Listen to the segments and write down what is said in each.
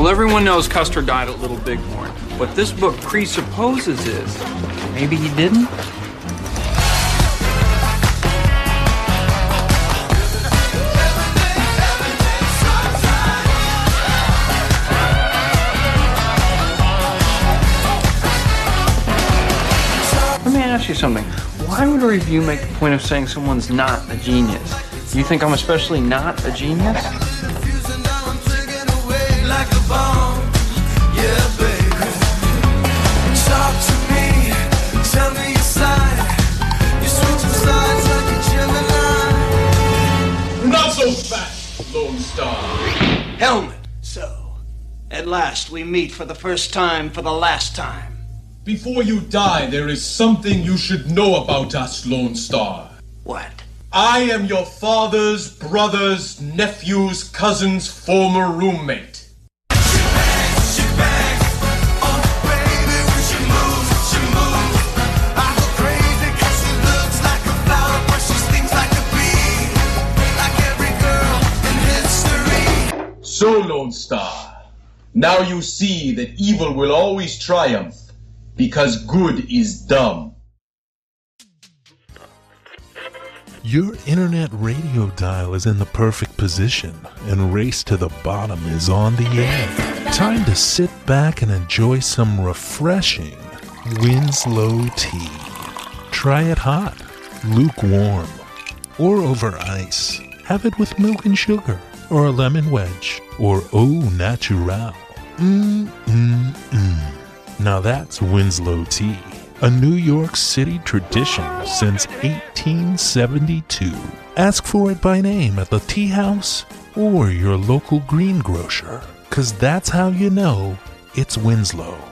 Well, everyone knows Custer died at Little Bighorn. What this book presupposes is maybe he didn't. Let me ask you something. Why would a review make the point of saying someone's not a genius? You think I'm especially not a genius? So fast, Lone Star. Helmet. So, at last we meet for the first time for the last time. Before you die, there is something you should know about us, Lone Star. What? I am your father's brother's nephew's cousin's former roommate. So, Lone Star, now you see that evil will always triumph because good is dumb. Your internet radio dial is in the perfect position, and Race to the Bottom is on the air. Time to sit back and enjoy some refreshing Winslow tea. Try it hot, lukewarm, or over ice. Have it with milk and sugar, or a lemon wedge, or au natural. Mmm, mmm, mmm. Now that's Winslow tea a New York City tradition since 1872. Ask for it by name at the tea house or your local greengrocer, because that's how you know it's Winslow.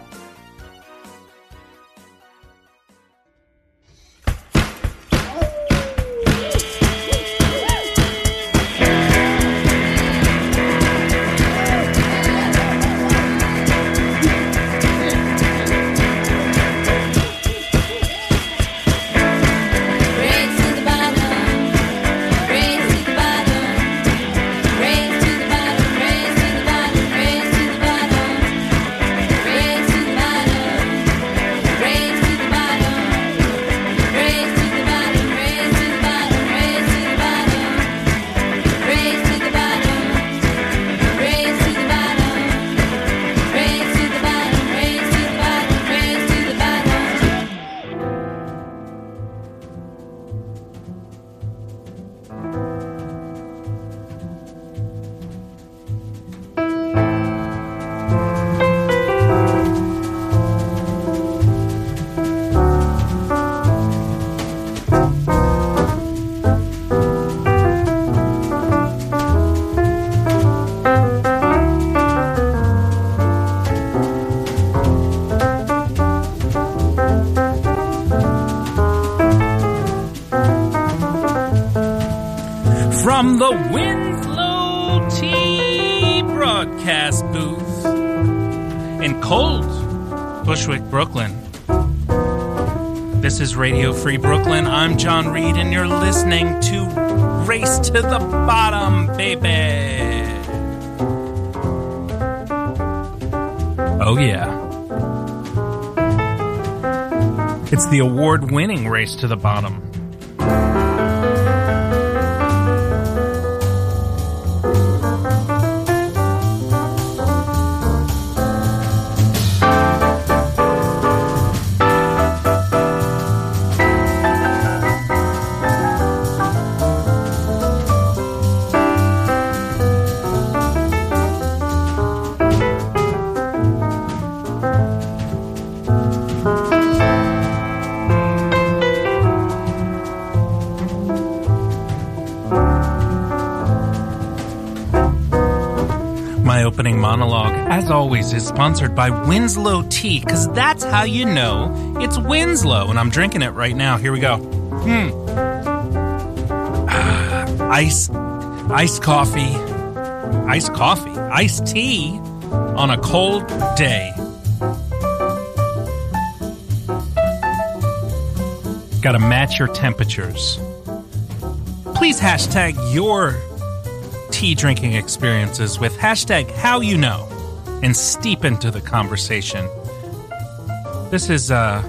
To the Bottom, baby. Oh, yeah. It's the award winning Race to the Bottom. Is sponsored by Winslow Tea, because that's how you know it's Winslow. And I'm drinking it right now. Here we go. Hmm. Ah, ice, iced coffee, iced coffee, iced tea on a cold day. Got to match your temperatures. Please hashtag your tea drinking experiences with hashtag how you know. And steep into the conversation. This is uh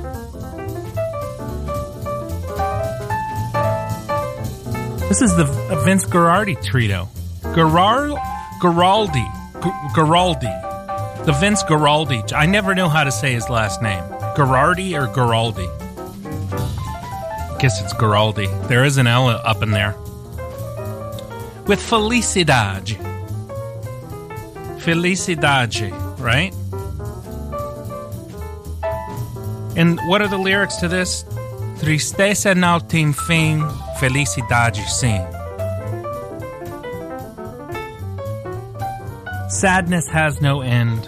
This is the Vince Guaraldi trio. Gurar Guaraldi. Gu- Guaraldi. The Vince Guaraldi. I never know how to say his last name. Guaraldi or Guaraldi? Guess it's Guaraldi. There is an L up in there. With Felicidade. Felicidade, right? And what are the lyrics to this? Tristeza não tem fim, felicidade sim. Sadness has no end,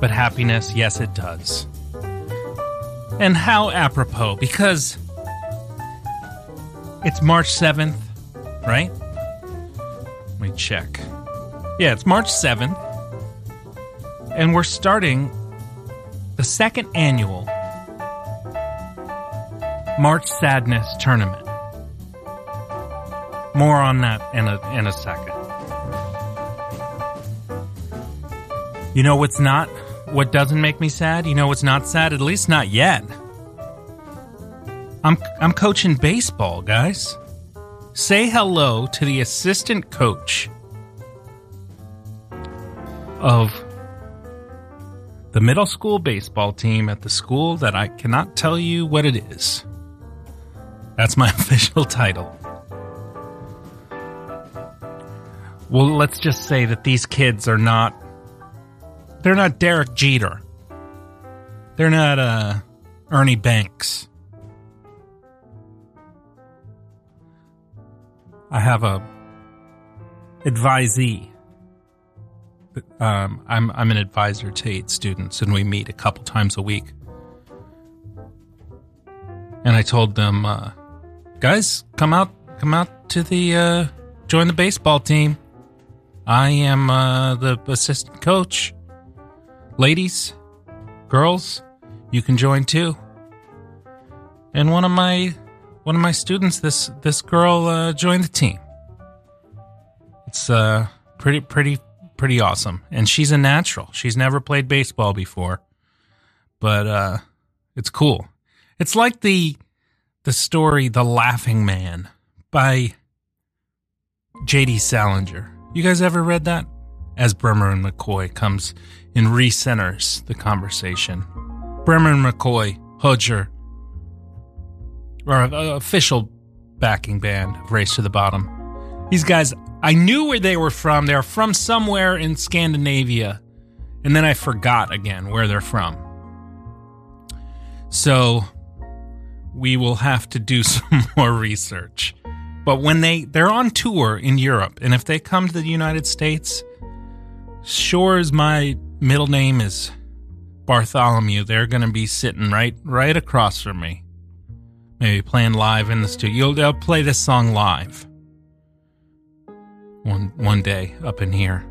but happiness, yes, it does. And how apropos, because it's March 7th, right? Let me check. Yeah, it's March 7th. And we're starting the second annual March Sadness tournament. More on that in a in a second. You know what's not what doesn't make me sad? You know what's not sad? At least not yet. I'm I'm coaching baseball, guys. Say hello to the assistant coach of the middle school baseball team at the school that I cannot tell you what it is. That's my official title. Well, let's just say that these kids are not. They're not Derek Jeter. They're not uh, Ernie Banks. I have a advisee. Um, I'm I'm an advisor to eight students, and we meet a couple times a week. And I told them, uh, guys, come out, come out to the uh, join the baseball team. I am uh, the assistant coach. Ladies, girls, you can join too. And one of my one of my students, this this girl, uh, joined the team. It's uh, pretty pretty pretty awesome, and she's a natural. She's never played baseball before, but uh, it's cool. It's like the the story "The Laughing Man" by J.D. Salinger. You guys ever read that? As Bremer and McCoy comes and recenters the conversation. Bremer and McCoy, Hudger, or uh, official backing band of Race to the Bottom. These guys, I knew where they were from. They're from somewhere in Scandinavia, and then I forgot again where they're from. So we will have to do some more research. But when they they're on tour in Europe, and if they come to the United States, sure as my middle name is Bartholomew, they're going to be sitting right right across from me. Maybe playing live in the studio. They'll play this song live. One one day up in here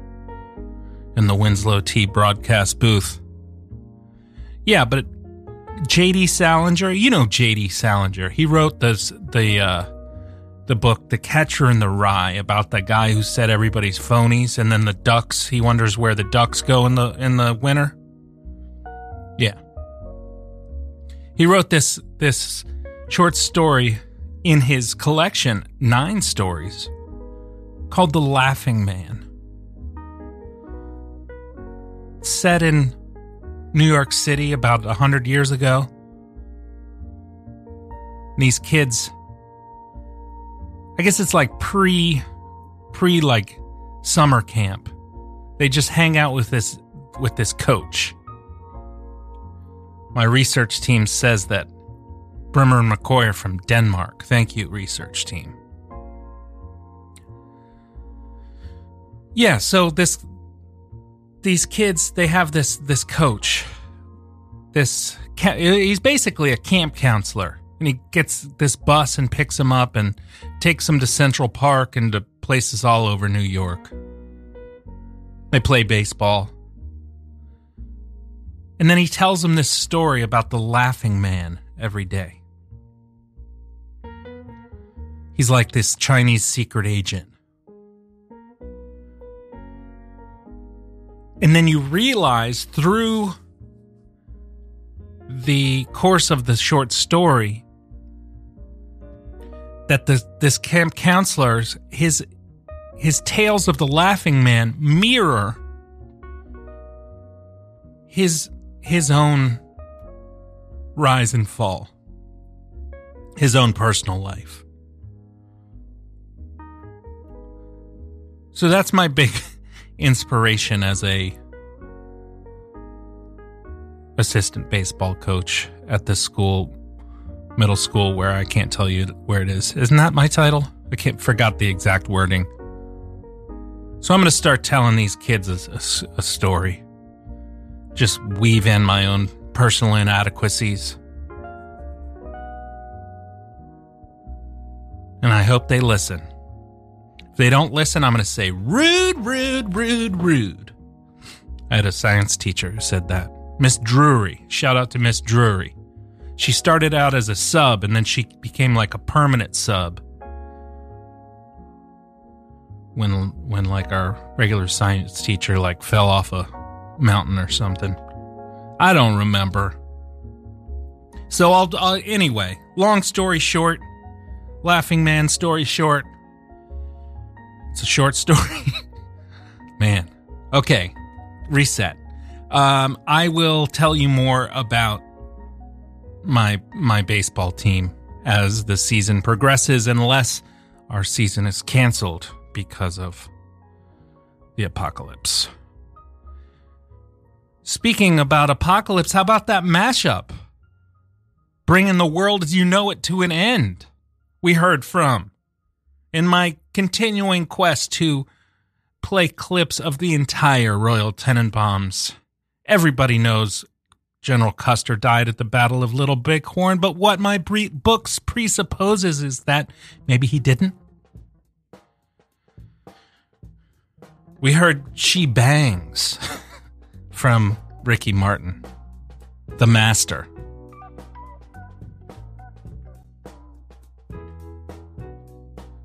in the Winslow Tea broadcast booth. Yeah, but J.D. Salinger, you know J.D. Salinger. He wrote this the uh, the book The Catcher in the Rye about the guy who said everybody's phonies, and then the ducks. He wonders where the ducks go in the in the winter. Yeah, he wrote this this short story in his collection, nine stories, called The Laughing Man. Set in New York City about a hundred years ago. These kids, I guess it's like pre, pre like summer camp. They just hang out with this with this coach. My research team says that Bremer and McCoy are from Denmark. Thank you, research team. Yeah, so this these kids they have this this coach. This he's basically a camp counselor, and he gets this bus and picks them up and takes them to Central Park and to places all over New York. They play baseball. And then he tells them this story about the laughing man every day. He's like this Chinese secret agent. And then you realize through the course of the short story that the, this camp counselor's his his tales of the laughing man mirror his his own rise and fall his own personal life. So that's my big inspiration as a assistant baseball coach at this school middle school where I can't tell you where it is. Isn't that my title? I can't forgot the exact wording. So I'm going to start telling these kids a, a, a story. Just weave in my own personal inadequacies. And I hope they listen. They don't listen, I'm going to say rude, rude, rude, rude. I had a science teacher who said that. Miss Drury. Shout out to Miss Drury. She started out as a sub and then she became like a permanent sub. When when like our regular science teacher like fell off a mountain or something. I don't remember. So I'll uh, anyway, long story short, Laughing Man story short. It's a short story. Man. Okay. Reset. Um, I will tell you more about my my baseball team as the season progresses unless our season is canceled because of the apocalypse. Speaking about apocalypse, how about that mashup? Bringing the world as you know it to an end. We heard from in my continuing quest to play clips of the entire Royal Tenenbaums. Everybody knows General Custer died at the Battle of Little Bighorn, but what my bre- books presupposes is that maybe he didn't. We heard She Bangs from Ricky Martin, the master.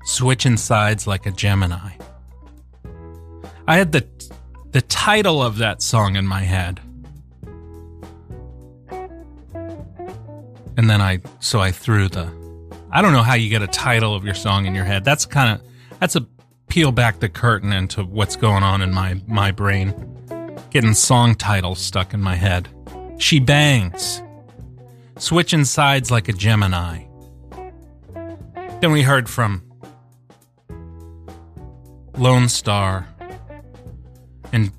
Switching sides like a Gemini. I had the the title of that song in my head. and then I so I threw the I don't know how you get a title of your song in your head. That's kind of that's a peel back the curtain into what's going on in my my brain. Getting song titles stuck in my head. She bangs. Switching sides like a Gemini. Then we heard from Lone Star and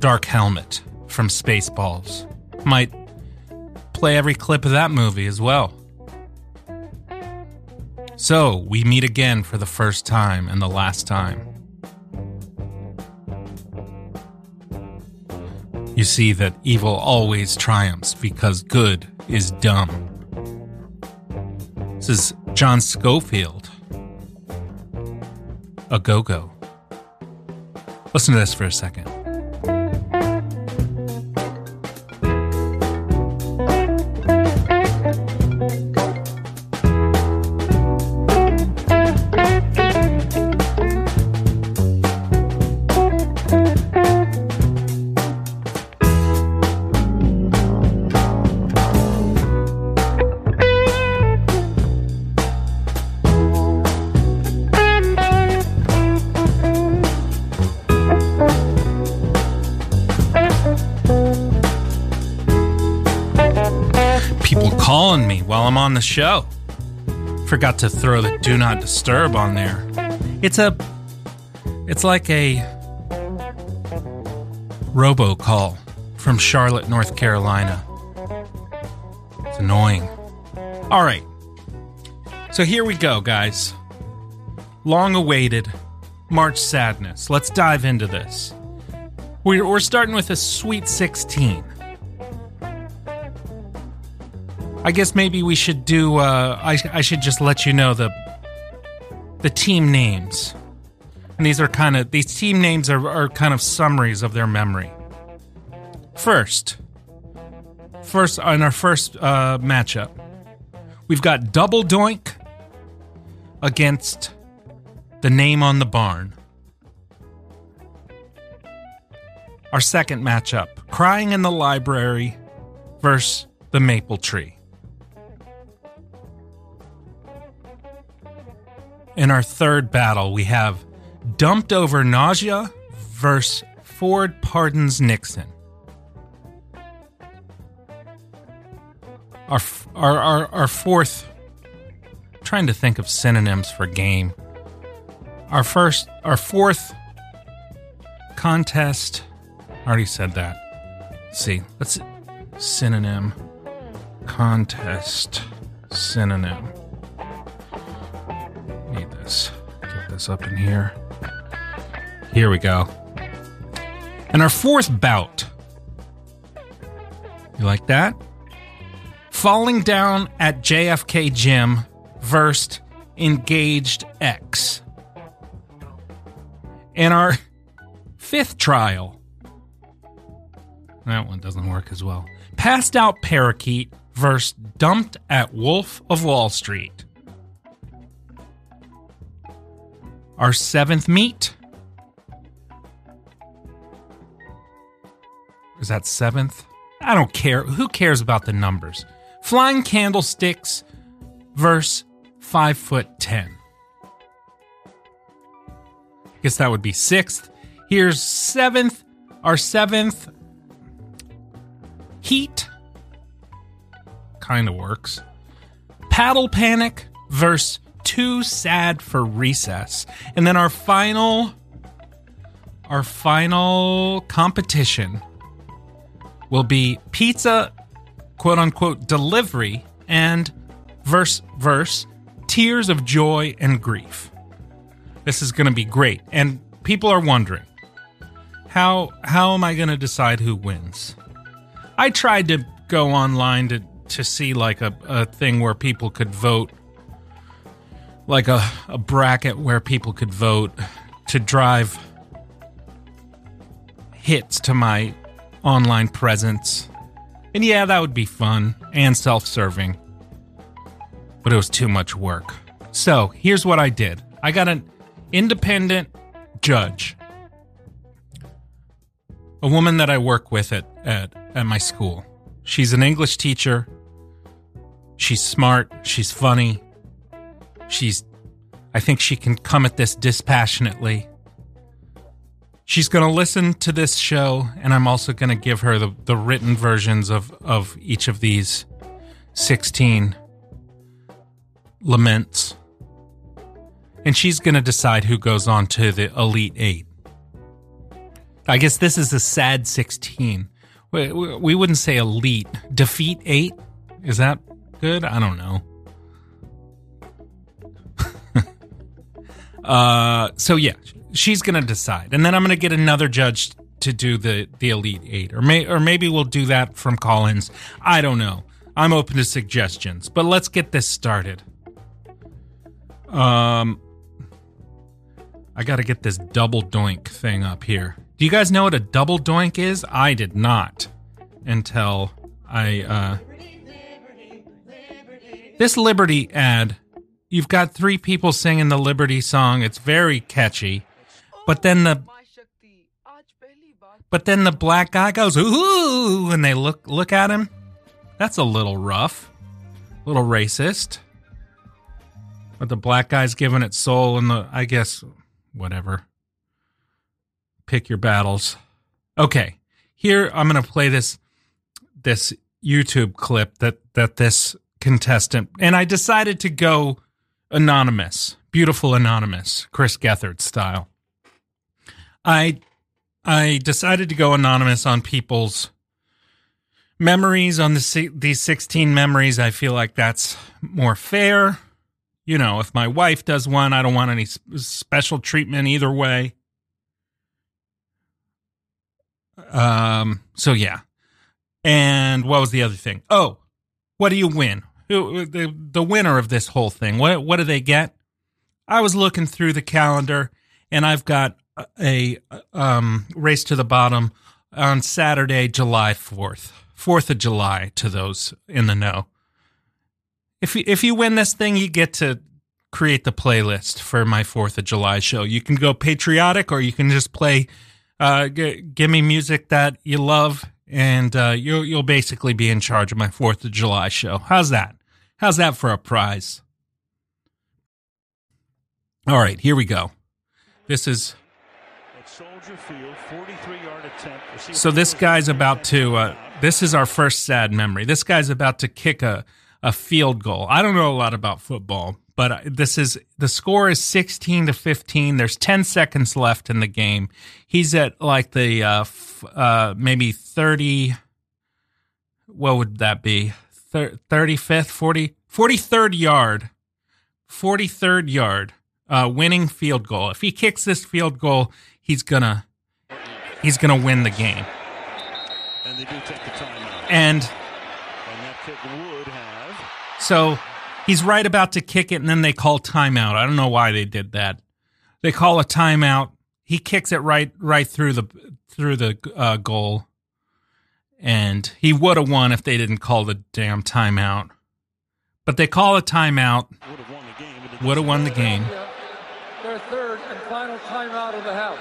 Dark Helmet from Spaceballs. Might play every clip of that movie as well. So, we meet again for the first time and the last time. You see that evil always triumphs because good is dumb. This is John Scofield, a go go. Listen to this for a second. The show. Forgot to throw the do not disturb on there. It's a it's like a robocall from Charlotte, North Carolina. It's annoying. All right. So here we go, guys. Long awaited March Sadness. Let's dive into this. We're, we're starting with a Sweet 16. I guess maybe we should do. Uh, I I should just let you know the the team names, and these are kind of these team names are are kind of summaries of their memory. First, first on our first uh, matchup, we've got Double Doink against the name on the barn. our second matchup Crying in the Library versus the Maple Tree. In our third battle, we have Dumped Over Nausea versus Ford Pardons Nixon. Our, our, our, our fourth, trying to think of synonyms for game. Our first, our fourth contest, I already said that. Let's see, let's synonym, contest, synonym. Need this. Get this up in here. Here we go. And our fourth bout. You like that? Falling down at JFK Gym versus Engaged X. And our fifth trial. That one doesn't work as well. Passed out parakeet versus dumped at Wolf of Wall Street. Our seventh meet. Is that seventh? I don't care. Who cares about the numbers? Flying candlesticks verse five foot ten. Guess that would be sixth. Here's seventh. Our seventh heat kind of works. Paddle panic verse too sad for recess. And then our final our final competition will be pizza quote unquote delivery and verse verse tears of joy and grief. This is going to be great. And people are wondering how how am I going to decide who wins? I tried to go online to to see like a, a thing where people could vote like a, a bracket where people could vote to drive hits to my online presence. And yeah, that would be fun and self serving. But it was too much work. So here's what I did I got an independent judge, a woman that I work with at, at, at my school. She's an English teacher. She's smart. She's funny. She's, I think she can come at this dispassionately. She's going to listen to this show, and I'm also going to give her the, the written versions of, of each of these 16 laments. And she's going to decide who goes on to the Elite Eight. I guess this is a sad 16. We, we, we wouldn't say elite. Defeat eight? Is that good? I don't know. Uh, so yeah, she's gonna decide, and then I'm gonna get another judge to do the the elite eight, or may or maybe we'll do that from Collins. I don't know. I'm open to suggestions, but let's get this started. Um, I got to get this double doink thing up here. Do you guys know what a double doink is? I did not until I uh This Liberty ad, you've got three people singing the Liberty song. It's very catchy. But then the But then the black guy goes ooh and they look look at him. That's a little rough. A little racist. But the black guy's giving it soul and the I guess whatever pick your battles. Okay, here I'm going to play this this YouTube clip that that this contestant and I decided to go anonymous, beautiful anonymous, Chris Gethard style. I I decided to go anonymous on people's memories on the these 16 memories. I feel like that's more fair. You know, if my wife does one, I don't want any special treatment either way. Um. So yeah. And what was the other thing? Oh, what do you win? Who the the winner of this whole thing? What what do they get? I was looking through the calendar, and I've got a, a um race to the bottom on Saturday, July fourth, Fourth of July. To those in the know, if you, if you win this thing, you get to create the playlist for my Fourth of July show. You can go patriotic, or you can just play Uh, g- give me music that you love, and uh, you'll you'll basically be in charge of my Fourth of July show. How's that? How's that for a prize? All right, here we go. This is At Soldier Field, 43-yard attempt. We'll see if so. This guy's about to. Uh, this is our first sad memory. This guy's about to kick a a field goal. I don't know a lot about football, but this is the score is 16 to 15. There's 10 seconds left in the game. He's at like the uh, f- uh maybe 30 what would that be? Thir- 35th, 40 43rd yard. 43rd yard. Uh winning field goal. If he kicks this field goal, he's to he's to win the game. And they do take the timeout. And And that kick would have. So he's right about to kick it, and then they call timeout. I don't know why they did that. They call a timeout. He kicks it right right through the through the uh, goal, and he would have won if they didn't call the damn timeout. But they call a timeout. Would have won the game. Would have won the game, Their third and final timeout of the half.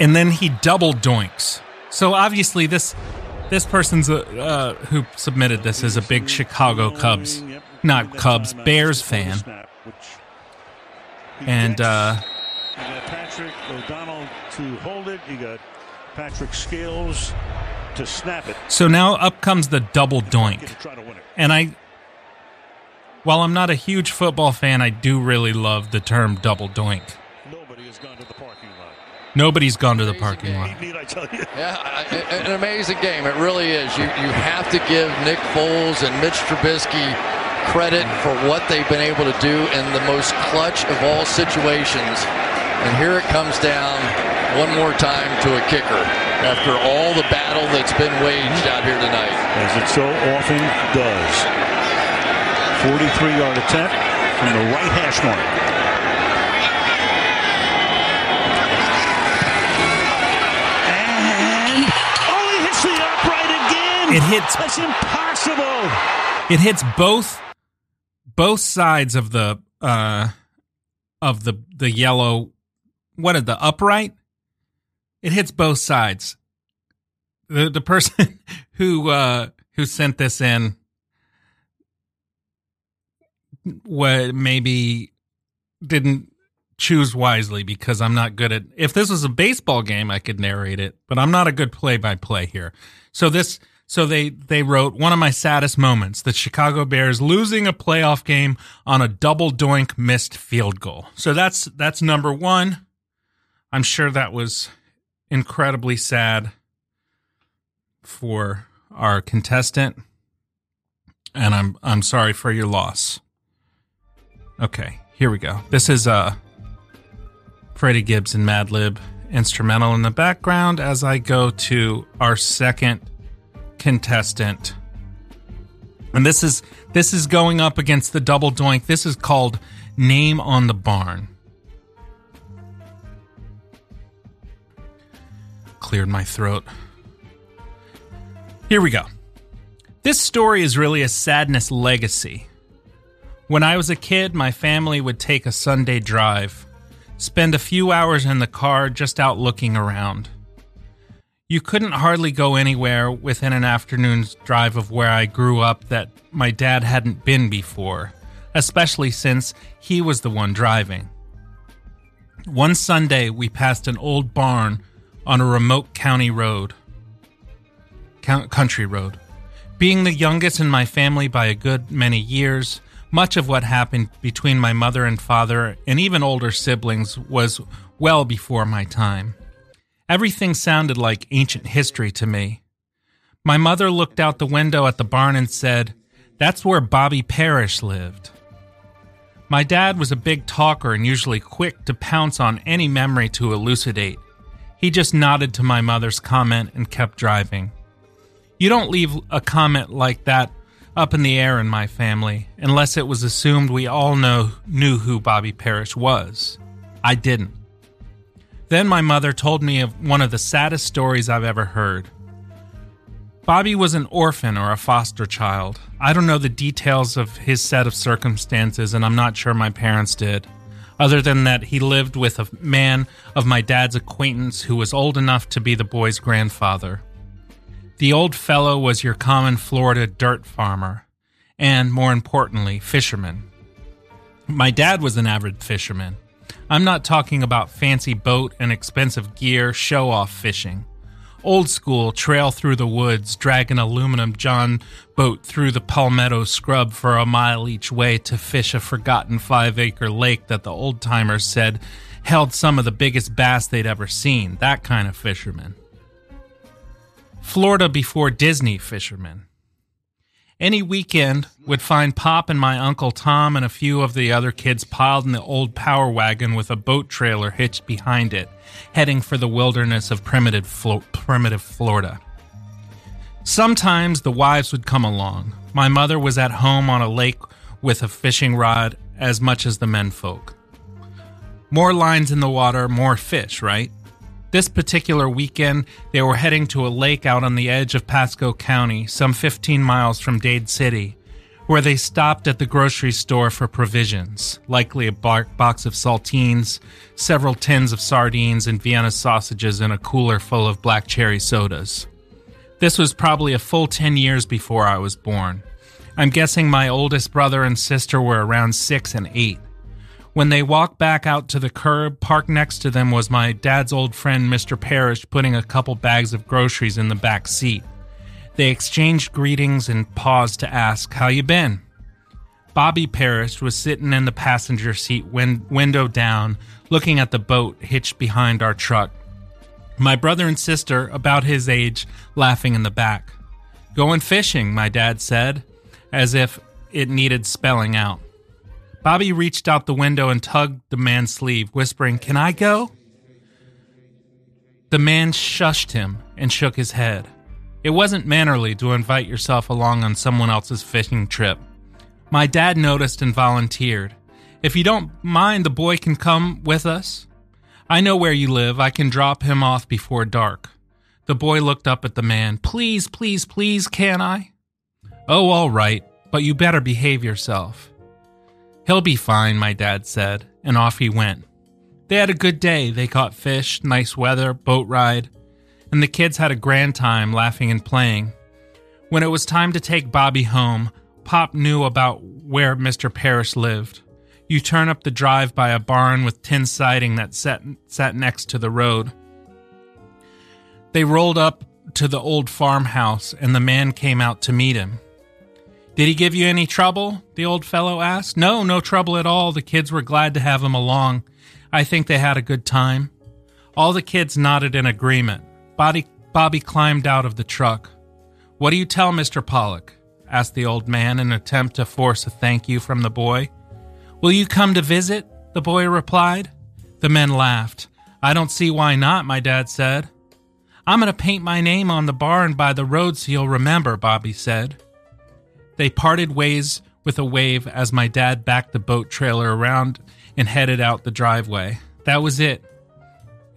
and then he double doinks. So obviously this this person's a, uh, who submitted this is a big Chicago Cubs, Yep. Not Cubs, Bears fan. And, uh, you got Patrick O'Donnell to hold it. You got Patrick Scales to snap it. So now up comes the double doink. And I, while I'm not a huge football fan, I do really love the term double doink. Nobody has gone to the lot. Nobody's gone to the parking lot. Need I tell you? Yeah, I- I- an amazing game. It really is. You you have to give Nick Foles and Mitch Trubisky credit for what they've been able to do in the most clutch of all situations. And here it comes down one more time to a kicker after all the battle that's been waged out here tonight. As it so often does. 43-yard attempt from the right hash mark. And oh, he hits the upright again. It hits- That's impossible. It hits both both sides of the uh of the the yellow what is the upright? It hits both sides. The the person who uh who sent this in what maybe didn't choose wisely because I'm not good at if this was a baseball game I could narrate it, but I'm not a good play by play here. So this so they they wrote one of my saddest moments, the Chicago Bears losing a playoff game on a double doink missed field goal. So that's that's number 1. I'm sure that was incredibly sad for our contestant and I'm I'm sorry for your loss. Okay, here we go. This is uh Freddie Gibbs and Madlib instrumental in the background as I go to our second contestant. And this is this is going up against the double doink. This is called Name on the Barn. Cleared my throat. Here we go. This story is really a sadness legacy. When I was a kid, my family would take a Sunday drive, spend a few hours in the car just out looking around. You couldn't hardly go anywhere within an afternoon's drive of where I grew up that my dad hadn't been before, especially since he was the one driving. One Sunday, we passed an old barn on a remote county road, country road. Being the youngest in my family by a good many years, much of what happened between my mother and father and even older siblings was well before my time. Everything sounded like ancient history to me. My mother looked out the window at the barn and said, That's where Bobby Parrish lived. My dad was a big talker and usually quick to pounce on any memory to elucidate. He just nodded to my mother's comment and kept driving. You don't leave a comment like that up in the air in my family unless it was assumed we all know knew who Bobby Parrish was. I didn't. Then my mother told me of one of the saddest stories I've ever heard. Bobby was an orphan or a foster child. I don't know the details of his set of circumstances, and I'm not sure my parents did. other than that he lived with a man of my dad's acquaintance who was old enough to be the boy's grandfather. The old fellow was your common Florida dirt farmer, and more importantly, fisherman. My dad was an avid fisherman. I'm not talking about fancy boat and expensive gear, show off fishing. Old school, trail through the woods, drag an aluminum John boat through the palmetto scrub for a mile each way to fish a forgotten five acre lake that the old timers said held some of the biggest bass they'd ever seen. That kind of fisherman. Florida before Disney fishermen. Any weekend would find Pop and my Uncle Tom and a few of the other kids piled in the old power wagon with a boat trailer hitched behind it, heading for the wilderness of primitive, Flo- primitive Florida. Sometimes the wives would come along. My mother was at home on a lake with a fishing rod as much as the menfolk. More lines in the water, more fish, right? This particular weekend, they were heading to a lake out on the edge of Pasco County, some 15 miles from Dade City, where they stopped at the grocery store for provisions, likely a bar- box of saltines, several tins of sardines, and Vienna sausages, and a cooler full of black cherry sodas. This was probably a full 10 years before I was born. I'm guessing my oldest brother and sister were around six and eight. When they walked back out to the curb, parked next to them was my dad's old friend, Mr. Parrish, putting a couple bags of groceries in the back seat. They exchanged greetings and paused to ask, How you been? Bobby Parrish was sitting in the passenger seat, win- window down, looking at the boat hitched behind our truck. My brother and sister, about his age, laughing in the back. Going fishing, my dad said, as if it needed spelling out. Bobby reached out the window and tugged the man's sleeve, whispering, Can I go? The man shushed him and shook his head. It wasn't mannerly to invite yourself along on someone else's fishing trip. My dad noticed and volunteered. If you don't mind, the boy can come with us. I know where you live. I can drop him off before dark. The boy looked up at the man. Please, please, please, can I? Oh, all right, but you better behave yourself. He'll be fine, my dad said, and off he went. They had a good day. They caught fish, nice weather, boat ride, and the kids had a grand time laughing and playing. When it was time to take Bobby home, Pop knew about where Mr. Parrish lived. You turn up the drive by a barn with tin siding that sat, sat next to the road. They rolled up to the old farmhouse, and the man came out to meet him. Did he give you any trouble? The old fellow asked. No, no trouble at all. The kids were glad to have him along. I think they had a good time. All the kids nodded in agreement. Bobby, Bobby climbed out of the truck. What do you tell Mr. Pollock? asked the old man in an attempt to force a thank you from the boy. Will you come to visit? The boy replied. The men laughed. I don't see why not, my dad said. I'm going to paint my name on the barn by the road so you'll remember, Bobby said. They parted ways with a wave as my dad backed the boat trailer around and headed out the driveway. That was it.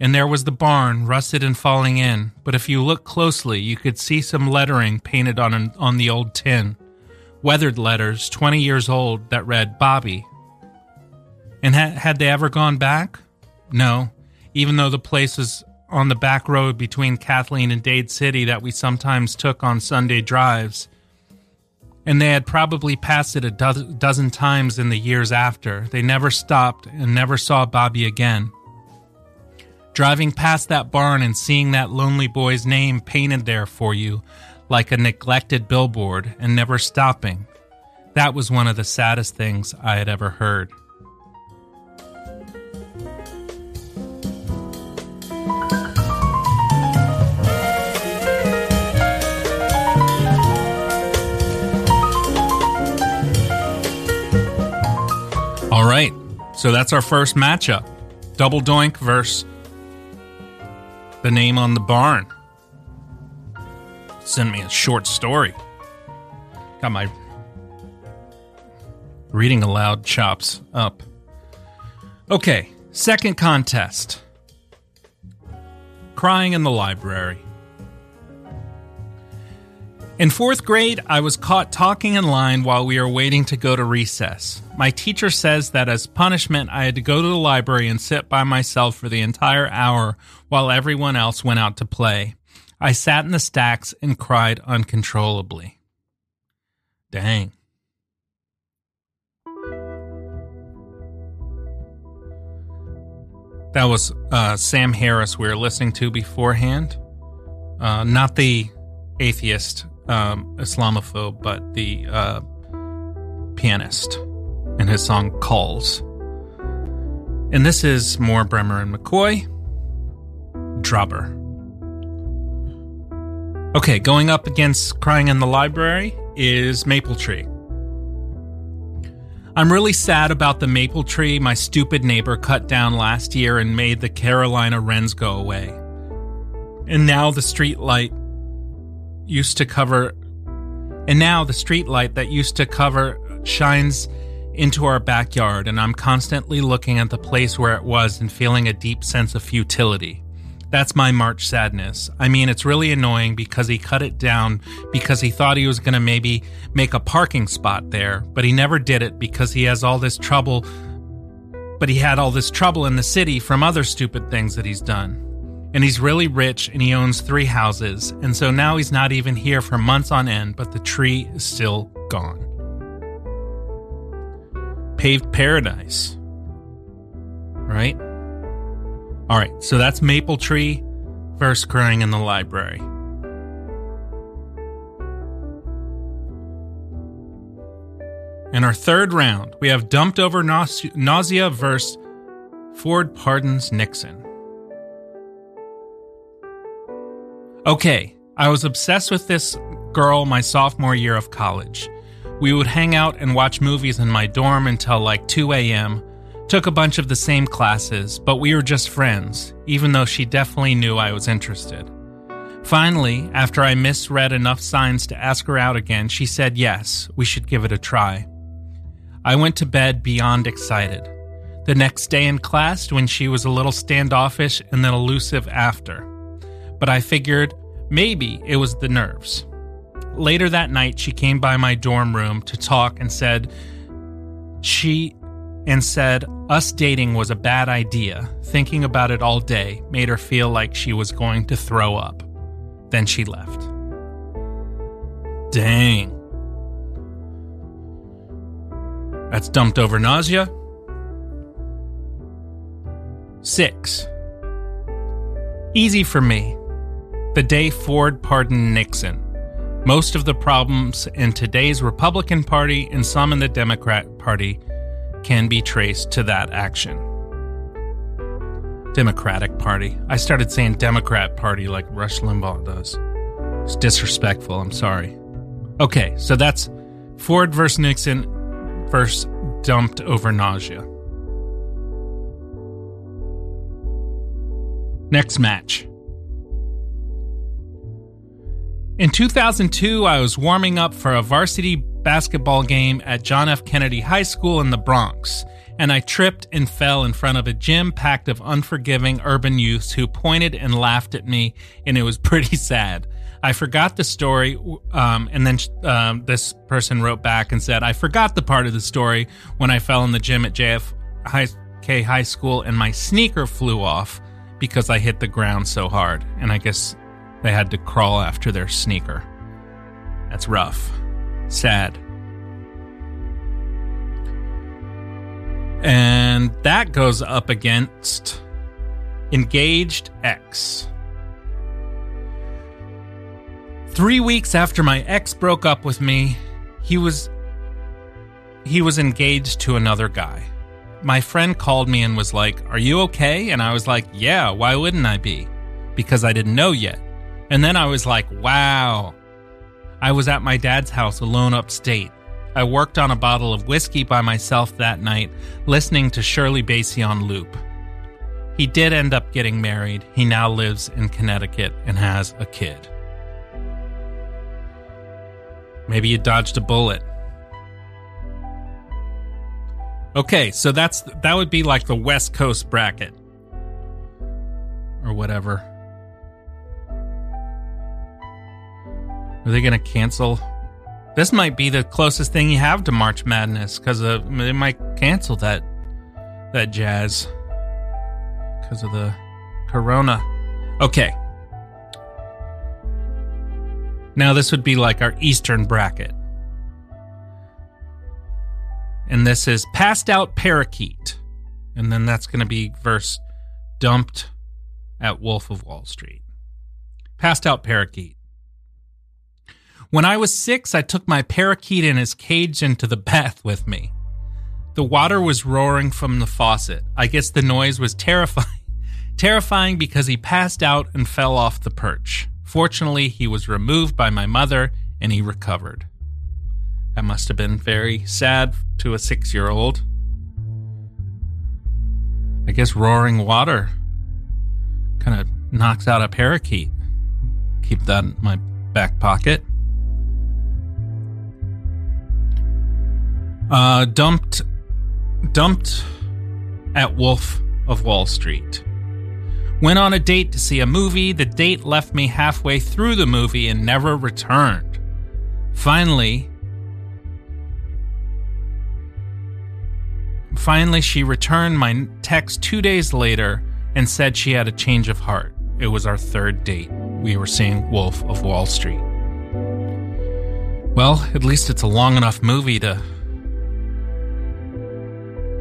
And there was the barn, rusted and falling in, but if you look closely, you could see some lettering painted on an, on the old tin. Weathered letters, 20 years old, that read Bobby. And ha- had they ever gone back? No, even though the place was on the back road between Kathleen and Dade City that we sometimes took on Sunday drives. And they had probably passed it a do- dozen times in the years after. They never stopped and never saw Bobby again. Driving past that barn and seeing that lonely boy's name painted there for you like a neglected billboard and never stopping, that was one of the saddest things I had ever heard. All right, so that's our first matchup Double Doink versus the name on the barn. Send me a short story. Got my reading aloud chops up. Okay, second contest Crying in the Library. In fourth grade, I was caught talking in line while we were waiting to go to recess. My teacher says that as punishment, I had to go to the library and sit by myself for the entire hour while everyone else went out to play. I sat in the stacks and cried uncontrollably. Dang. That was uh, Sam Harris we were listening to beforehand. Uh, not the atheist um, Islamophobe, but the uh, pianist in his song Calls. And this is more Bremer and McCoy. Dropper. Okay, going up against Crying in the Library is Maple Tree. I'm really sad about the maple tree my stupid neighbor cut down last year and made the Carolina wrens go away. And now the street light used to cover and now the street light that used to cover shines into our backyard and I'm constantly looking at the place where it was and feeling a deep sense of futility. That's my March sadness. I mean, it's really annoying because he cut it down because he thought he was going to maybe make a parking spot there, but he never did it because he has all this trouble. But he had all this trouble in the city from other stupid things that he's done. And he's really rich and he owns three houses, and so now he's not even here for months on end, but the tree is still gone. Paved paradise. Right? All right, so that's Maple Tree first Crying in the Library. In our third round, we have Dumped Over Nausea versus Ford Pardons Nixon. Okay, I was obsessed with this girl my sophomore year of college. We would hang out and watch movies in my dorm until like 2 a.m Took a bunch of the same classes, but we were just friends, even though she definitely knew I was interested. Finally, after I misread enough signs to ask her out again, she said yes, we should give it a try. I went to bed beyond excited. The next day in class, when she was a little standoffish and then elusive after. But I figured maybe it was the nerves. Later that night, she came by my dorm room to talk and said she and said us dating was a bad idea. Thinking about it all day made her feel like she was going to throw up. Then she left. Dang. That's dumped over nausea. Six. Easy for me. The day Ford pardoned Nixon. Most of the problems in today's Republican Party and some in the Democrat Party can be traced to that action. Democratic Party. I started saying Democrat Party like Rush Limbaugh does. It's disrespectful. I'm sorry. Okay, so that's Ford versus Nixon versus dumped over nausea. Next match. In 2002, I was warming up for a varsity basketball game at John F. Kennedy High School in the Bronx, and I tripped and fell in front of a gym packed of unforgiving urban youths who pointed and laughed at me, and it was pretty sad. I forgot the story, um, and then um, this person wrote back and said, I forgot the part of the story when I fell in the gym at JFK High School and my sneaker flew off because I hit the ground so hard. And I guess they had to crawl after their sneaker. That's rough sad. And that goes up against Engaged X. Three weeks after my ex broke up with me, he was he was engaged to another guy. My friend called me and was like, Are you okay? And I was like, Yeah, why wouldn't I be? Because I didn't know yet. And then I was like, Wow, I was at my dad's house alone upstate. I worked on a bottle of whiskey by myself that night, listening to Shirley Bassey on loop. He did end up getting married. He now lives in Connecticut and has a kid. Maybe you dodged a bullet. Okay, so that's that would be like the West Coast bracket or whatever. Are they going to cancel? This might be the closest thing you have to March Madness because they might cancel that that jazz because of the corona. Okay. Now this would be like our Eastern bracket. And this is passed out parakeet. And then that's going to be verse dumped at Wolf of Wall Street. Passed out parakeet. When I was six, I took my parakeet in his cage into the bath with me. The water was roaring from the faucet. I guess the noise was terrifying. terrifying because he passed out and fell off the perch. Fortunately, he was removed by my mother and he recovered. That must have been very sad to a six year old. I guess roaring water kind of knocks out a parakeet. Keep that in my back pocket. Uh, dumped, dumped at Wolf of Wall Street. Went on a date to see a movie. The date left me halfway through the movie and never returned. Finally, finally she returned my text 2 days later and said she had a change of heart. It was our third date. We were seeing Wolf of Wall Street. Well, at least it's a long enough movie to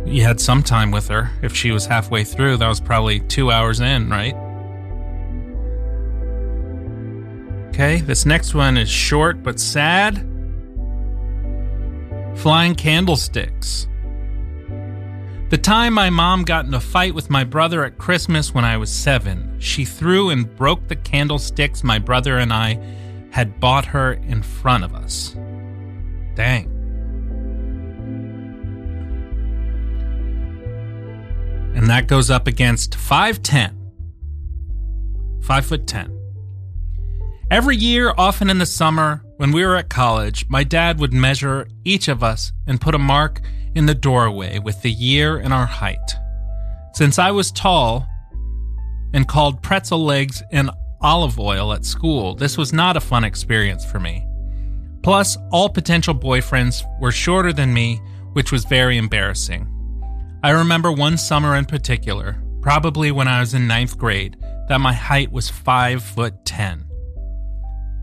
you had some time with her. If she was halfway through, that was probably two hours in, right? Okay, this next one is short but sad. Flying candlesticks. The time my mom got in a fight with my brother at Christmas when I was seven, she threw and broke the candlesticks my brother and I had bought her in front of us. Dang. And that goes up against 5'10. 5 foot 10. Every year, often in the summer, when we were at college, my dad would measure each of us and put a mark in the doorway with the year and our height. Since I was tall and called pretzel legs and olive oil at school, this was not a fun experience for me. Plus, all potential boyfriends were shorter than me, which was very embarrassing. I remember one summer in particular, probably when I was in ninth grade, that my height was 5 foot 10.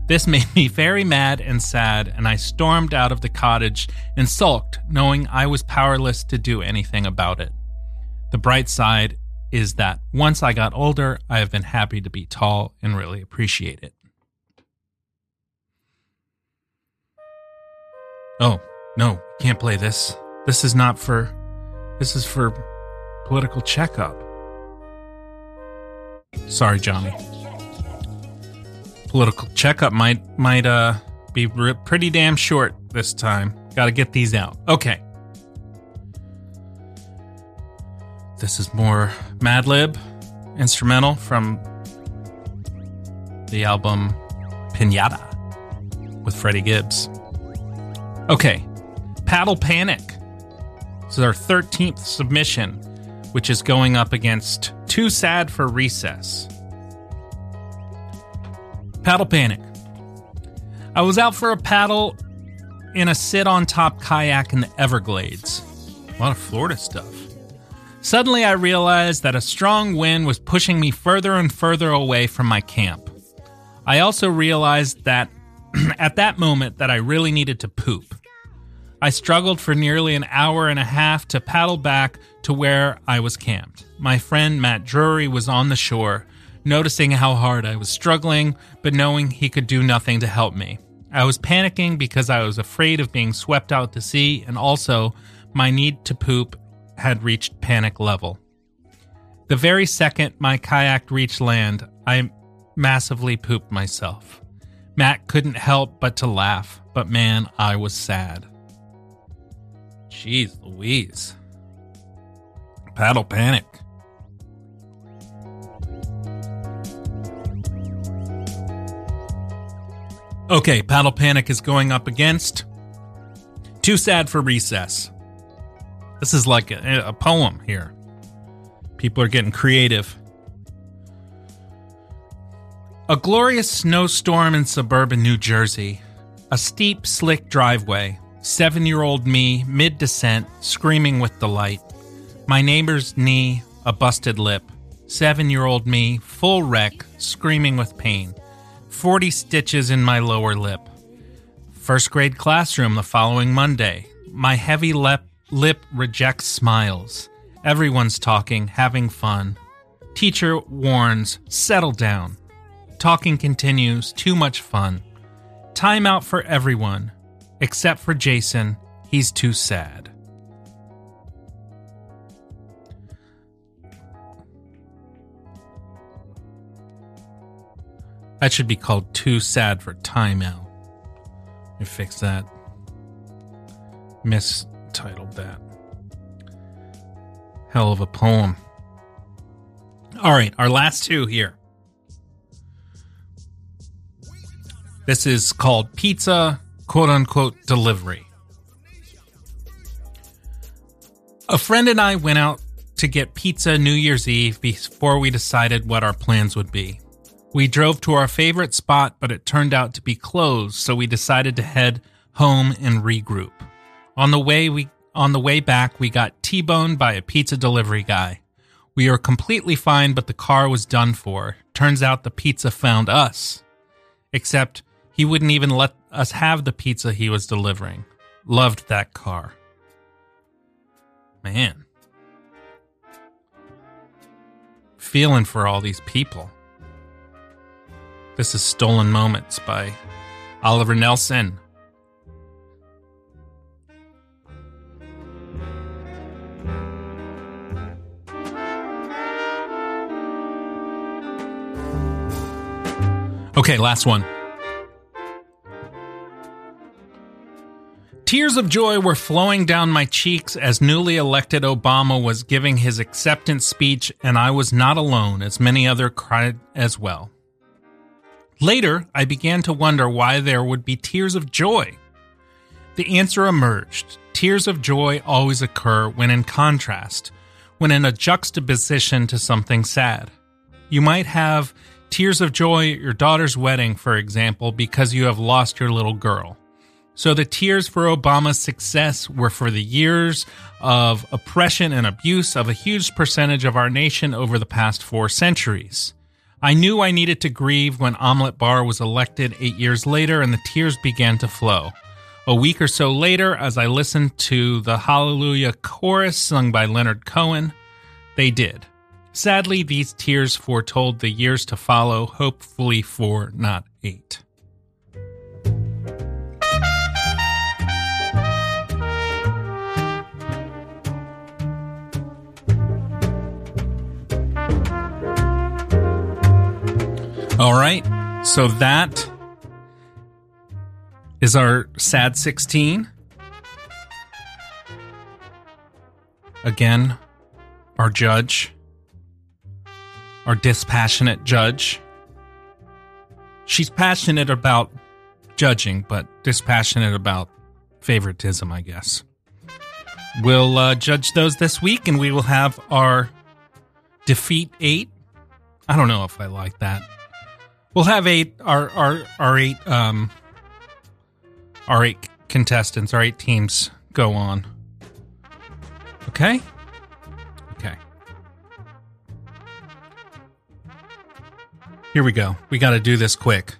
This made me very mad and sad, and I stormed out of the cottage and sulked, knowing I was powerless to do anything about it. The bright side is that once I got older, I have been happy to be tall and really appreciate it. Oh, no, can't play this. This is not for this is for political checkup. Sorry, Johnny. Political checkup might might uh be pretty damn short this time. Got to get these out. Okay. This is more Madlib instrumental from the album Pinata with Freddie Gibbs. Okay. Paddle Panic. Is our 13th submission, which is going up against Too Sad for Recess. Paddle Panic. I was out for a paddle in a sit on top kayak in the Everglades. A lot of Florida stuff. Suddenly, I realized that a strong wind was pushing me further and further away from my camp. I also realized that at that moment that I really needed to poop. I struggled for nearly an hour and a half to paddle back to where I was camped. My friend Matt Drury was on the shore, noticing how hard I was struggling, but knowing he could do nothing to help me. I was panicking because I was afraid of being swept out to sea, and also my need to poop had reached panic level. The very second my kayak reached land, I massively pooped myself. Matt couldn't help but to laugh, but man, I was sad. Jeez Louise. Paddle Panic. Okay, Paddle Panic is going up against Too Sad for Recess. This is like a, a poem here. People are getting creative. A glorious snowstorm in suburban New Jersey. A steep, slick driveway. Seven year old me, mid descent, screaming with delight. My neighbor's knee, a busted lip. Seven year old me, full wreck, screaming with pain. 40 stitches in my lower lip. First grade classroom the following Monday. My heavy lip, lip rejects smiles. Everyone's talking, having fun. Teacher warns, settle down. Talking continues, too much fun. Time out for everyone, except for Jason. He's too sad. That should be called Too Sad for Timeout. Me fix that. Mistitled that. Hell of a poem. All right, our last two here. This is called Pizza, quote unquote, delivery. A friend and I went out to get pizza New Year's Eve before we decided what our plans would be. We drove to our favorite spot, but it turned out to be closed, so we decided to head home and regroup. On the way we on the way back, we got T-boned by a pizza delivery guy. We were completely fine, but the car was done for. Turns out the pizza found us. Except he wouldn't even let us have the pizza he was delivering. Loved that car. Man. Feeling for all these people. This is Stolen Moments by Oliver Nelson. Okay, last one. Tears of joy were flowing down my cheeks as newly elected Obama was giving his acceptance speech, and I was not alone, as many other cried as well. Later, I began to wonder why there would be tears of joy. The answer emerged. Tears of joy always occur when in contrast, when in a juxtaposition to something sad. You might have tears of joy at your daughter's wedding, for example, because you have lost your little girl. So the tears for Obama's success were for the years of oppression and abuse of a huge percentage of our nation over the past four centuries. I knew I needed to grieve when Omelette Bar was elected eight years later and the tears began to flow. A week or so later, as I listened to the Hallelujah chorus sung by Leonard Cohen, they did. Sadly, these tears foretold the years to follow, hopefully for not eight. All right. So that is our sad 16. Again, our judge, our dispassionate judge. She's passionate about judging, but dispassionate about favoritism, I guess. We'll uh, judge those this week, and we will have our defeat eight. I don't know if I like that. We'll have eight our our our eight um our eight contestants, our eight teams go on. Okay? Okay. Here we go. We got to do this quick.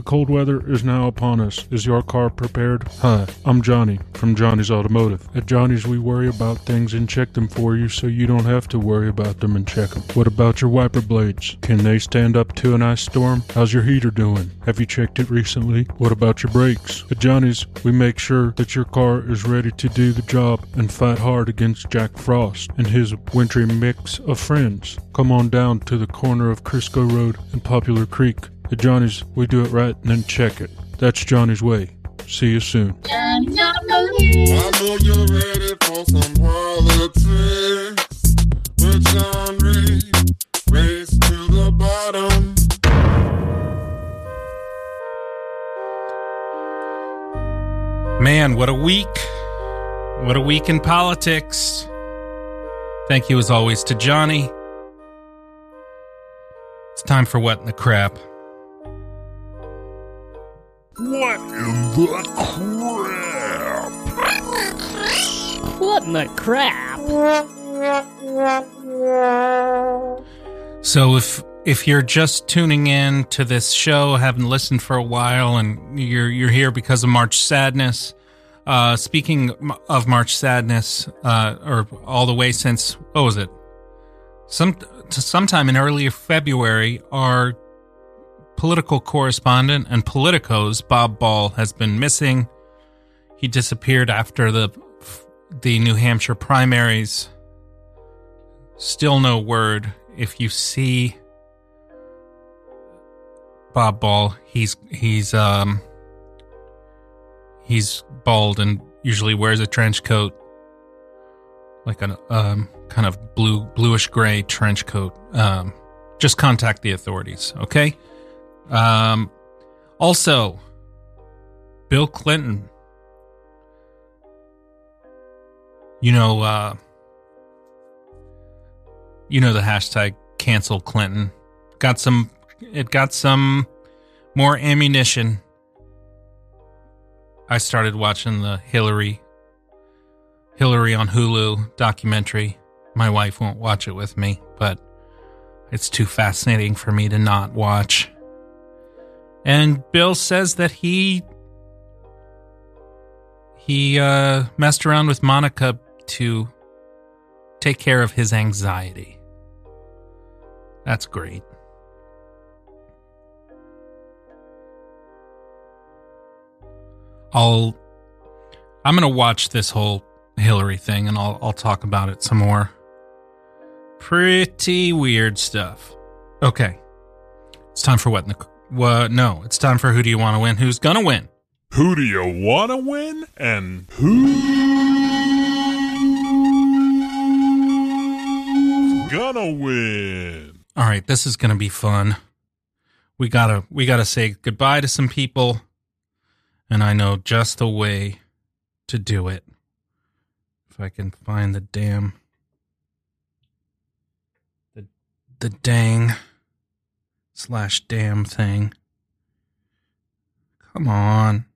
The cold weather is now upon us. Is your car prepared? Hi, I'm Johnny from Johnny's Automotive. At Johnny's, we worry about things and check them for you so you don't have to worry about them and check them. What about your wiper blades? Can they stand up to an ice storm? How's your heater doing? Have you checked it recently? What about your brakes? At Johnny's, we make sure that your car is ready to do the job and fight hard against Jack Frost and his wintry mix of friends. Come on down to the corner of Crisco Road and Popular Creek. At Johnny's, we do it right and then check it. That's Johnny's way. See you soon. I know you're ready for some politics. With John Reed, race to the bottom. Man, what a week. What a week in politics. Thank you, as always, to Johnny. It's time for What in the Crap. What in the crap? What in the crap? So if if you're just tuning in to this show, haven't listened for a while, and you're you're here because of March Sadness, uh, speaking of March Sadness, uh, or all the way since what was it? Some sometime in early February, our political correspondent and politicos Bob Ball has been missing. He disappeared after the the New Hampshire primaries. Still no word. If you see Bob Ball, he's he's um he's bald and usually wears a trench coat, like a um kind of blue bluish gray trench coat. Um, just contact the authorities, okay? Um, also, Bill Clinton. You know, uh, you know the hashtag cancel Clinton. Got some, it got some more ammunition. I started watching the Hillary, Hillary on Hulu documentary. My wife won't watch it with me, but it's too fascinating for me to not watch. And Bill says that he he uh, messed around with Monica to take care of his anxiety. That's great. I'll I'm to watch this whole Hillary thing and I'll I'll talk about it some more. Pretty weird stuff. Okay. It's time for what in the what no, it's time for who do you want to win? Who's going to win? Who do you want to win? And who's gonna win? All right, this is going to be fun. We got to we got to say goodbye to some people and I know just the way to do it. If I can find the damn the the dang slash damn thing. Come on.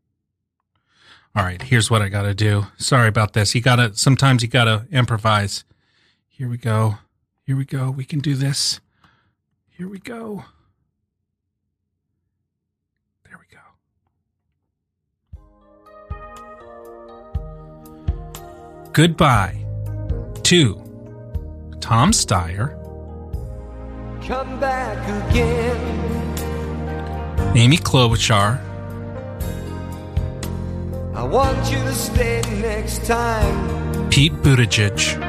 All right, here's what I got to do. Sorry about this. You got to sometimes you got to improvise. Here we go. Here we go. We can do this. Here we go. There we go. Goodbye to Tom Steyer, Come back again. Amy Klobuchar, I want you to stay next time. Pete Buttigieg,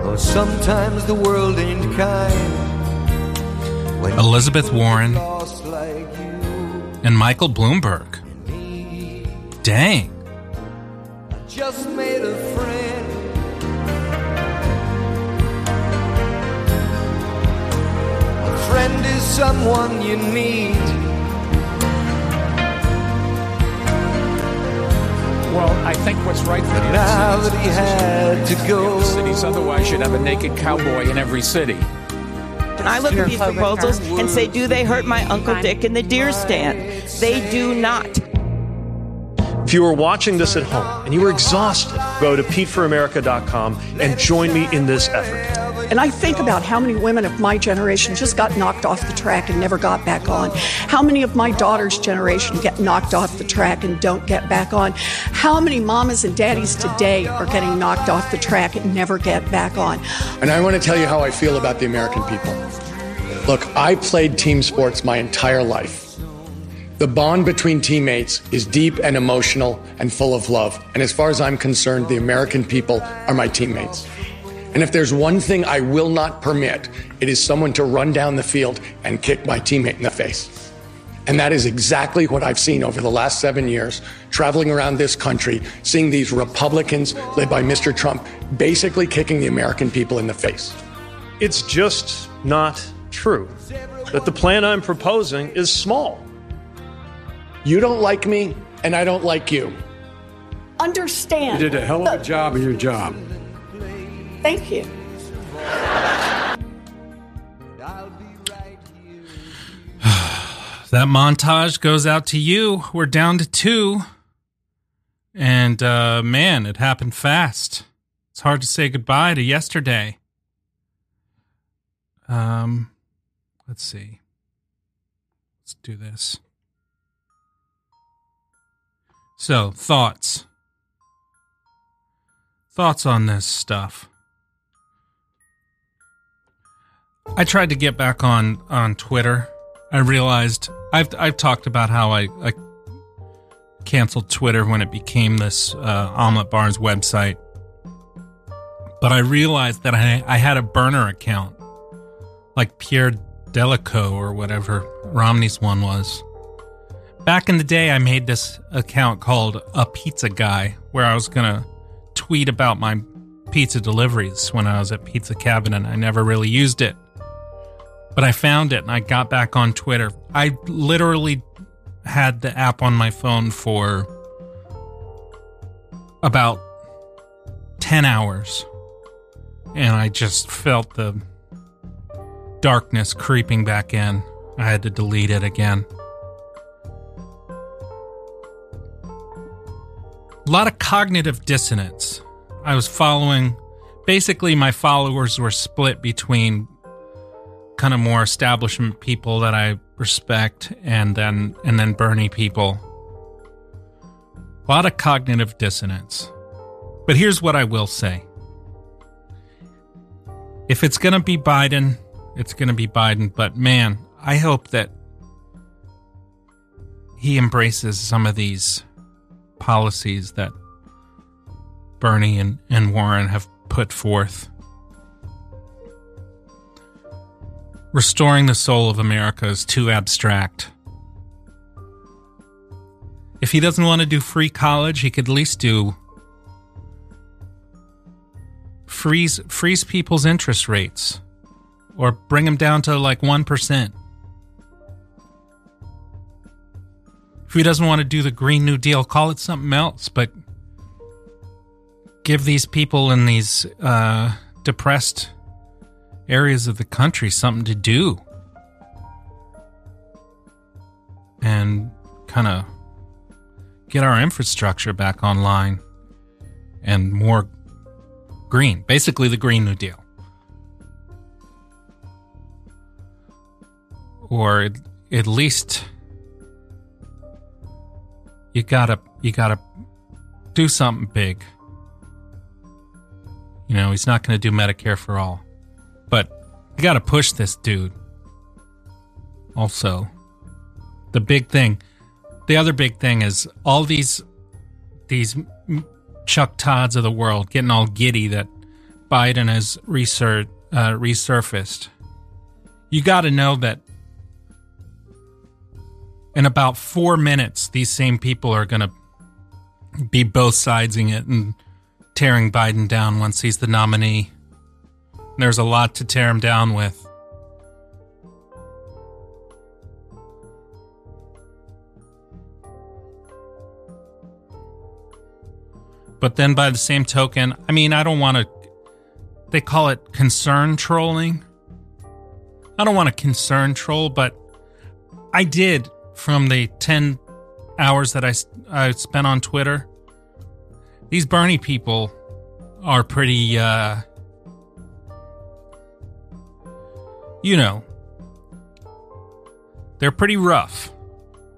Oh, sometimes the world ain't kind. When Elizabeth Warren, like you. and Michael Bloomberg. Dang. Friend. Is someone you need. Well, I think what's right for the Now that he had to go. cities, otherwise you'd have a naked cowboy in every city. I look at these proposals and say, do they hurt my Uncle Dick in the deer stand? They do not. If you are watching this at home and you are exhausted, go to PeteForAmerica.com and join me in this effort. And I think about how many women of my generation just got knocked off the track and never got back on. How many of my daughter's generation get knocked off the track and don't get back on. How many mamas and daddies today are getting knocked off the track and never get back on. And I want to tell you how I feel about the American people. Look, I played team sports my entire life. The bond between teammates is deep and emotional and full of love. And as far as I'm concerned, the American people are my teammates. And if there's one thing I will not permit, it is someone to run down the field and kick my teammate in the face. And that is exactly what I've seen over the last seven years, traveling around this country, seeing these Republicans led by Mr. Trump basically kicking the American people in the face. It's just not true that the plan I'm proposing is small. You don't like me, and I don't like you. Understand. You did a hell of a job of your job. Thank you. that montage goes out to you. We're down to two. And uh, man, it happened fast. It's hard to say goodbye to yesterday. Um, let's see. Let's do this. So, thoughts. Thoughts on this stuff. I tried to get back on on Twitter. I realized I've I've talked about how I, I canceled Twitter when it became this uh, Omelet Bars website, but I realized that I I had a burner account, like Pierre Delecto or whatever Romney's one was. Back in the day, I made this account called a Pizza Guy, where I was gonna tweet about my pizza deliveries when I was at Pizza Cabinet. I never really used it. But I found it and I got back on Twitter. I literally had the app on my phone for about 10 hours. And I just felt the darkness creeping back in. I had to delete it again. A lot of cognitive dissonance. I was following, basically, my followers were split between kind of more establishment people that I respect and then and then Bernie people. A lot of cognitive dissonance. But here's what I will say. If it's going to be Biden, it's going to be Biden, but man, I hope that he embraces some of these policies that Bernie and, and Warren have put forth. Restoring the soul of America is too abstract. If he doesn't want to do free college, he could at least do freeze freeze people's interest rates or bring them down to like 1%. If he doesn't want to do the Green New Deal, call it something else, but give these people in these uh, depressed areas of the country something to do and kind of get our infrastructure back online and more green. Basically, the Green New Deal. Or at least you gotta you gotta do something big. You know, he's not to do Medicare for all. You got to push this dude. Also, the big thing, the other big thing is all these these Chuck Todds of the world getting all giddy that Biden has research, uh, resurfaced. You got to know that in about four minutes, these same people are going to be both sidesing it and tearing Biden down once he's the nominee. There's a lot to tear him down with. But then by the same token, I mean, I don't want to. They call it concern trolling. I don't want to concern troll, but I did from the 10 hours that I, I spent on Twitter. These Bernie people are pretty, uh, you know, they're pretty rough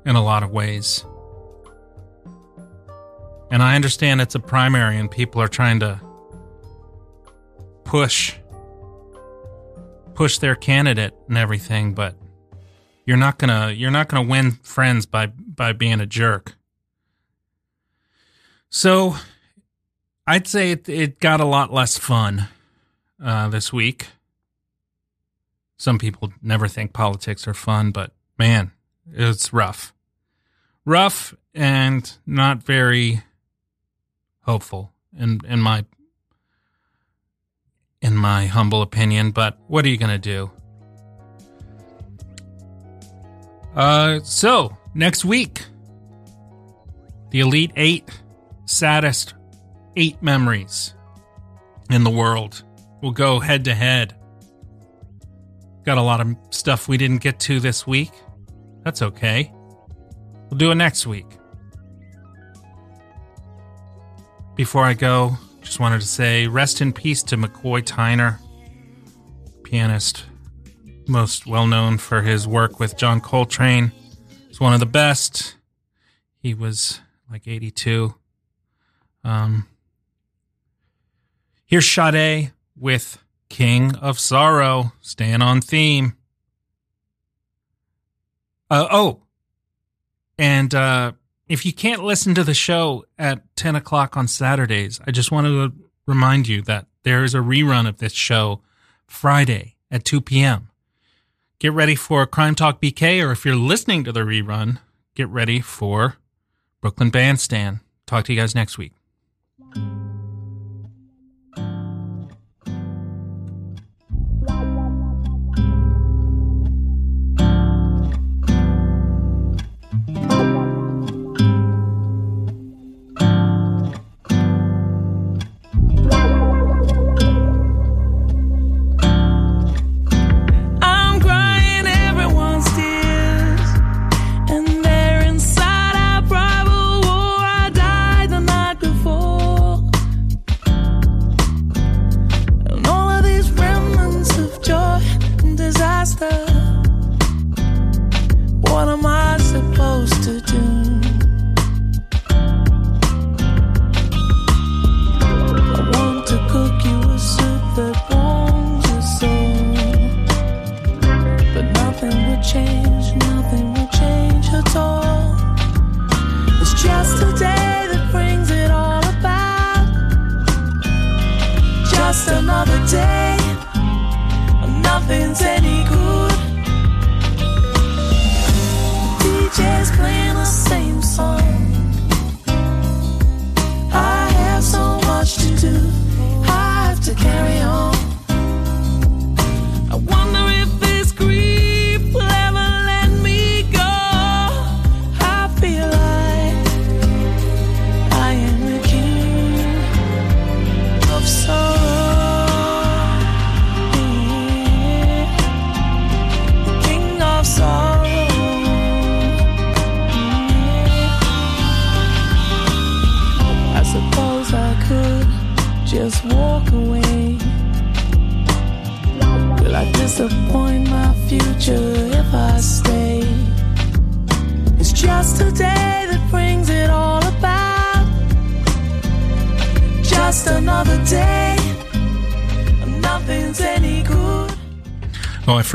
in a lot of ways. And I understand it's a primary and people are trying to push push their candidate and everything, but you're not going to you're not going to win friends by by being a jerk. So, I'd say it, it got a lot less fun uh, this week. Some people never think politics are fun, but man, it's rough. Rough and not very hopeful in in my in my humble opinion, but what are you going to do? Uh so, next week the Elite 8 saddest 8 memories in the world will go head to head Got a lot of stuff we didn't get to this week. That's okay. We'll do it next week. Before I go, just wanted to say rest in peace to McCoy Tyner, pianist, most well known for his work with John Coltrane. He's one of the best. He was like 82. Um, here's Sade with King of Sorrow, staying on theme. Uh, oh, and uh, if you can't listen to the show at 10 o'clock on Saturdays, I just want to remind you that there is a rerun of this show Friday at 2 p.m. Get ready for Crime Talk BK, or if you're listening to the rerun, get ready for Brooklyn Bandstand. Talk to you guys next week.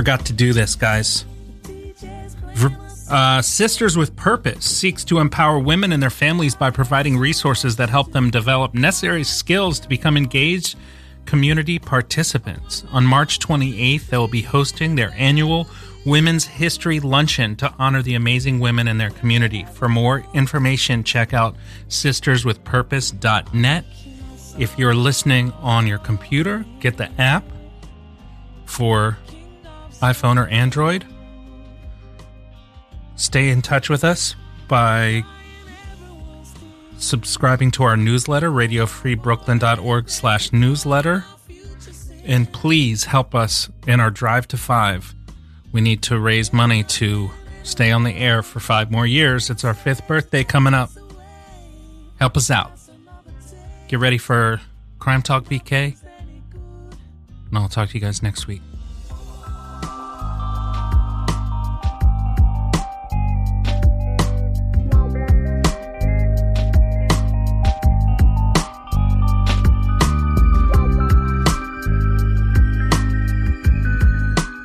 Forgot to do this, guys. Uh, Sisters with Purpose seeks to empower women and their families by providing resources that help them develop necessary skills to become engaged community participants. On March 28th, they will be hosting their annual Women's History Luncheon to honor the amazing women in their community. For more information, check out sisterswithpurpose.net. If you're listening on your computer, get the app for iPhone or Android. Stay in touch with us by subscribing to our newsletter, radiofreebrooklyn.org slash newsletter. And please help us in our drive to five. We need to raise money to stay on the air for five more years. It's our fifth birthday coming up. Help us out. Get ready for Crime Talk BK. And I'll talk to you guys next week.